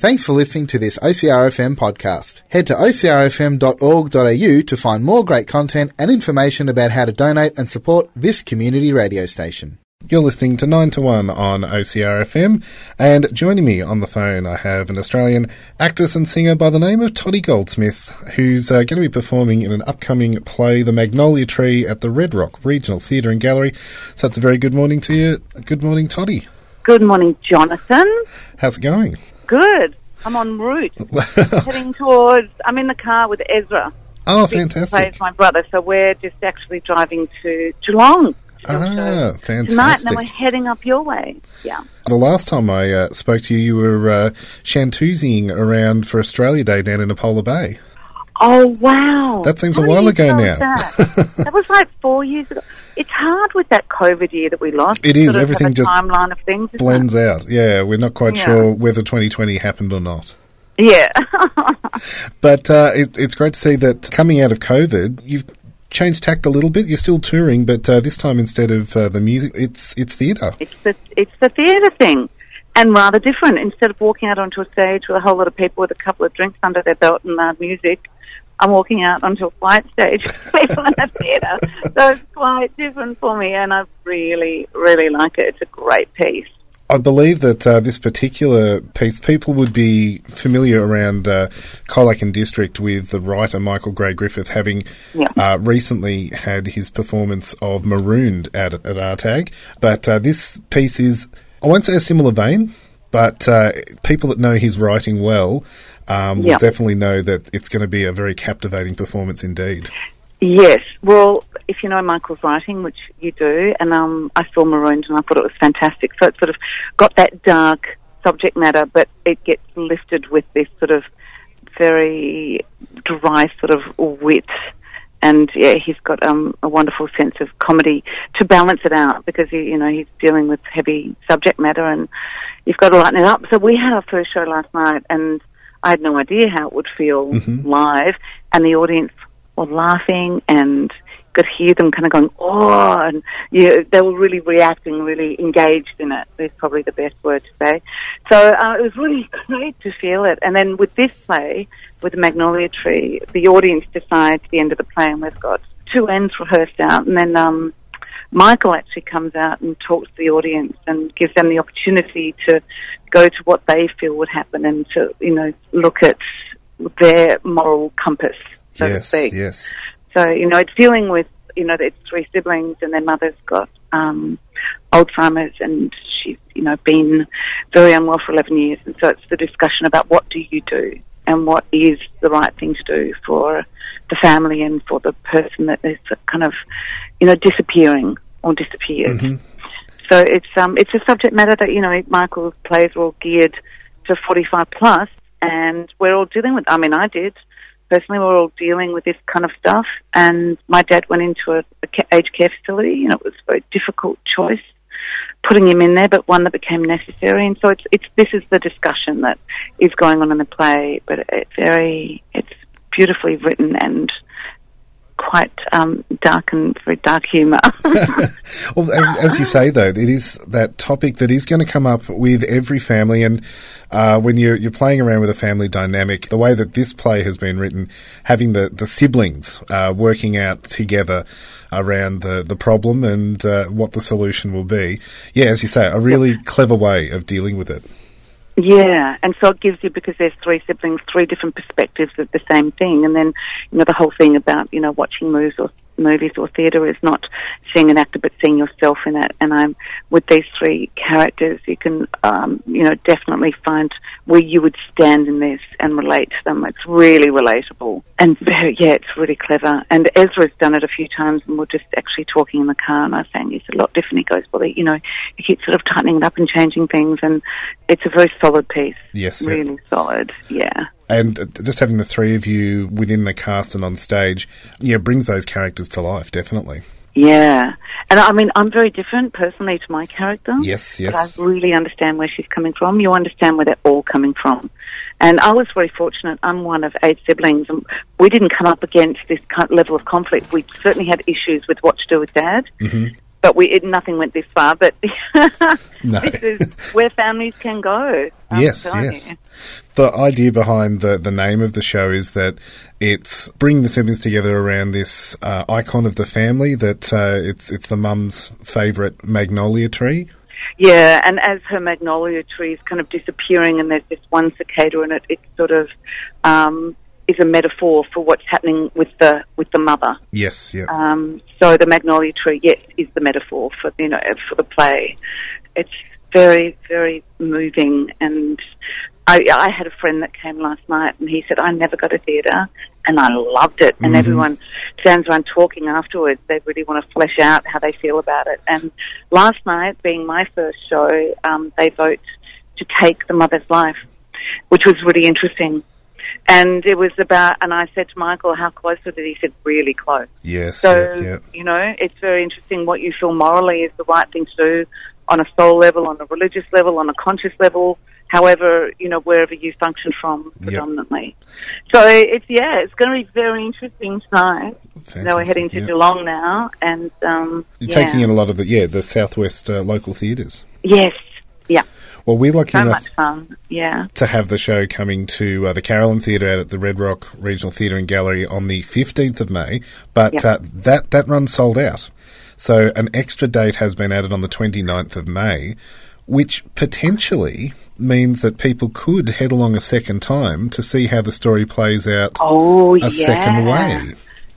Thanks for listening to this OCRFM podcast. Head to ocrfm.org.au to find more great content and information about how to donate and support this community radio station. You're listening to 9 to 1 on OCRFM, and joining me on the phone, I have an Australian actress and singer by the name of Tottie Goldsmith, who's uh, going to be performing in an upcoming play, The Magnolia Tree, at the Red Rock Regional Theatre and Gallery. So it's a very good morning to you. Good morning, Tottie. Good morning, Jonathan. How's it going? Good. I'm en route, heading towards. I'm in the car with Ezra. Oh, fantastic. Plays my brother, so we're just actually driving to Geelong. Ah, show Tonight, fantastic. and then we're heading up your way. Yeah. The last time I uh, spoke to you, you were uh, around for Australia Day down in Apollo Bay. Oh wow! That seems a How many while ago now. That? That was like four years ago. It's hard with that COVID year that we lost. It is, everything just timeline of things. Blends out. Yeah, we're not quite Yeah. sure whether 2020 happened or not. Yeah. But uh, it, it's great to see that coming out of COVID, you've changed tact a little bit. You're still touring, but uh, this time instead of uh, the music, it's it's theatre. It's the it's the theatre thing, and rather different. Instead of walking out onto a stage with a whole lot of people with a couple of drinks under their belt and loud music, I'm walking out onto a flight stage with people in a theatre. So it's quite different for me, and I really, really like it. It's a great piece. I believe that uh, this particular piece, people would be familiar around uh, Colac and District with the writer Michael Gray Griffith having Yeah. uh, recently had his performance of Marooned at, at RTAG. But uh, this piece is, I won't say a similar vein, but uh, people that know his writing well um, will definitely know that it's going to be a very captivating performance indeed. Yes. Well, if you know Michael's writing, which you do, and um, I saw Marooned and I thought it was fantastic. So it's sort of got that dark subject matter, but it gets lifted with this sort of very dry sort of wit. And yeah, he's got um, a wonderful sense of comedy to balance it out because he, you know he's dealing with heavy subject matter, and you've got to lighten it up. So we had our first show last night, and I had no idea how it would feel live, and the audience were laughing and could hear them kind of going, oh, and yeah, they were really reacting, really engaged in it. Is probably the best word to say. So uh, it was really great to feel it. And then with this play, with the Magnolia Tree, the audience decides the end of the play, and we've got two ends rehearsed out, and then um, Michael actually comes out and talks to the audience and gives them the opportunity to go to what they feel would happen and to, you know, look at their moral compass, so to yes, speak. yes. So, you know, it's dealing with, you know, it's three siblings and their mother's got um, Alzheimer's and she's, you know, been very unwell for 11 years. And so it's the discussion about what do you do and what is the right thing to do for the family and for the person that is kind of, you know, disappearing or disappeared. So it's um it's a subject matter that you know Michael's plays are all geared to 45 plus, and we're all dealing with. I mean, I did personally. We're all dealing with this kind of stuff. And my dad went into a, a aged care facility, and it was a very difficult choice putting him in there, but one that became necessary. And so it's it's this is the discussion that is going on in the play, but it's very it's beautifully written and quite um, dark and very dark humour. Well, as, as you say, though, it is that topic that is going to come up with every family, and uh, when you're you're playing around with a family dynamic, the way that this play has been written, having the the siblings uh, working out together around the the problem and uh, what the solution will be, yeah, as you say, a really clever way of dealing with it. Yeah, and so it gives you because there's three siblings, three different perspectives of the same thing, and then you know the whole thing about you know watching movies or movies or theatre is not seeing an actor but seeing yourself in it. And I'm with these three characters, you can um, you know definitely find where you would stand in this and relate to them. It's really relatable and very yeah, it's really clever. And Ezra's done it a few times, and we're just actually talking in the car, and I was saying it's a lot different. He goes, well, you know, he keeps sort of tightening it up and changing things, and it's a very solid piece. Yes, really solid. Yeah. And just having the three of you within the cast and on stage, yeah, brings those characters to life, definitely. Yeah. And I mean, I'm very different personally to my character. Yes, But yes. I really understand where she's coming from. You understand where they're all coming from. And I was very fortunate. I'm one of eight siblings, and we didn't come up against this kind level of conflict. We certainly had issues with what to do with dad. hmm but we it, nothing went this far. But this is where families can go. I'm Yes, yes. you. The idea behind the, the name of the show is that it's bringing the siblings together around this uh, icon of the family. That uh, it's it's the mum's favourite magnolia tree. Yeah, and as her magnolia tree is kind of disappearing, and there's this one cicada in it, it's sort of um, is a metaphor for what's happening with the with the mother. Yes, yeah, Um, so the magnolia tree, yes, is the metaphor for you know for the play. It's very very moving, and I, I had a friend that came last night, and he said I never go to theatre, and I loved it. And everyone stands around talking afterwards. They really want to flesh out how they feel about it. And last night, being my first show, um, they vote to take the mother's life, which was really interesting. And it was about, and I said to Michael, how close was it? He said, really close. yes, So, yeah, yeah. you know, it's very interesting what you feel morally is the right thing to do on a soul level, on a religious level, on a conscious level, however, you know, wherever you function from predominantly. So it's, yeah, it's going to be very interesting tonight. Know, we're heading to yeah. Geelong now and, um, You're yeah. taking in a lot of the yeah the southwest uh, local theatres. Yes. Yeah. Well, we're lucky So enough much fun. Yeah. to have the show coming to uh, the Carolyn Theatre out at the Red Rock Regional Theatre and Gallery on the 15th of May, but Yep. uh, that, that run sold out. So an extra date has been added on the 29th of May, which potentially means that people could head along a second time to see how the story plays out Oh, a yeah. second way.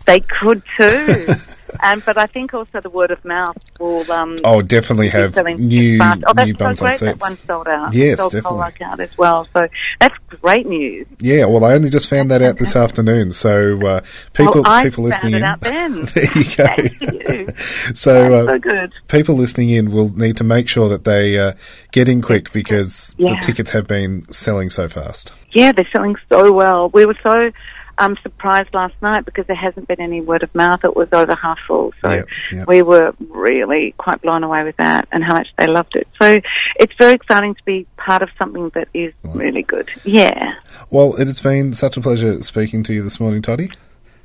They could too. um, but I think also the word of mouth will. Um, Oh, definitely have selling new, fast. Oh, that's new so bums on great. That seats. one sold out. Yes, sold definitely. Colac out as well. So that's great news. Yeah, well, I only just found that out this afternoon. So uh, people, well, I people listening in, out then. there you go. Thank you. So, uh, so good. people listening in will need to make sure that they uh, get in quick because Yeah. the tickets have been selling so fast. Yeah, they're selling so well. We were so um, surprised last night because there hasn't been any word of mouth. It was over half full. So Yep, yep. we were really quite blown away with that and how much they loved it. So it's very exciting to be part of something that is really good. Yeah. Well, it has been such a pleasure speaking to you this morning, Tottie.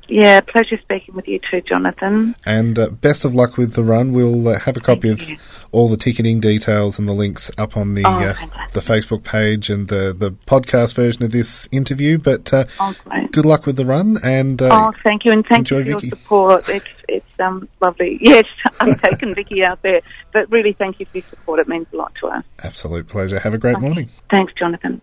Yeah, pleasure speaking with you too, Jonathan. And uh, best of luck with the run. We'll uh, have a copy of you. all the ticketing details and the links up on the Oh, uh, the Facebook page and the, the podcast version of this interview. But uh, Oh, good luck with the run and uh, Oh, thank you, and thank you for Vicky. your support. It's it's um lovely. Yes, I've taken Vicky out there, but really, thank you for your support. It means a lot to us. absolute pleasure. Have a great morning. Thanks, Jonathan.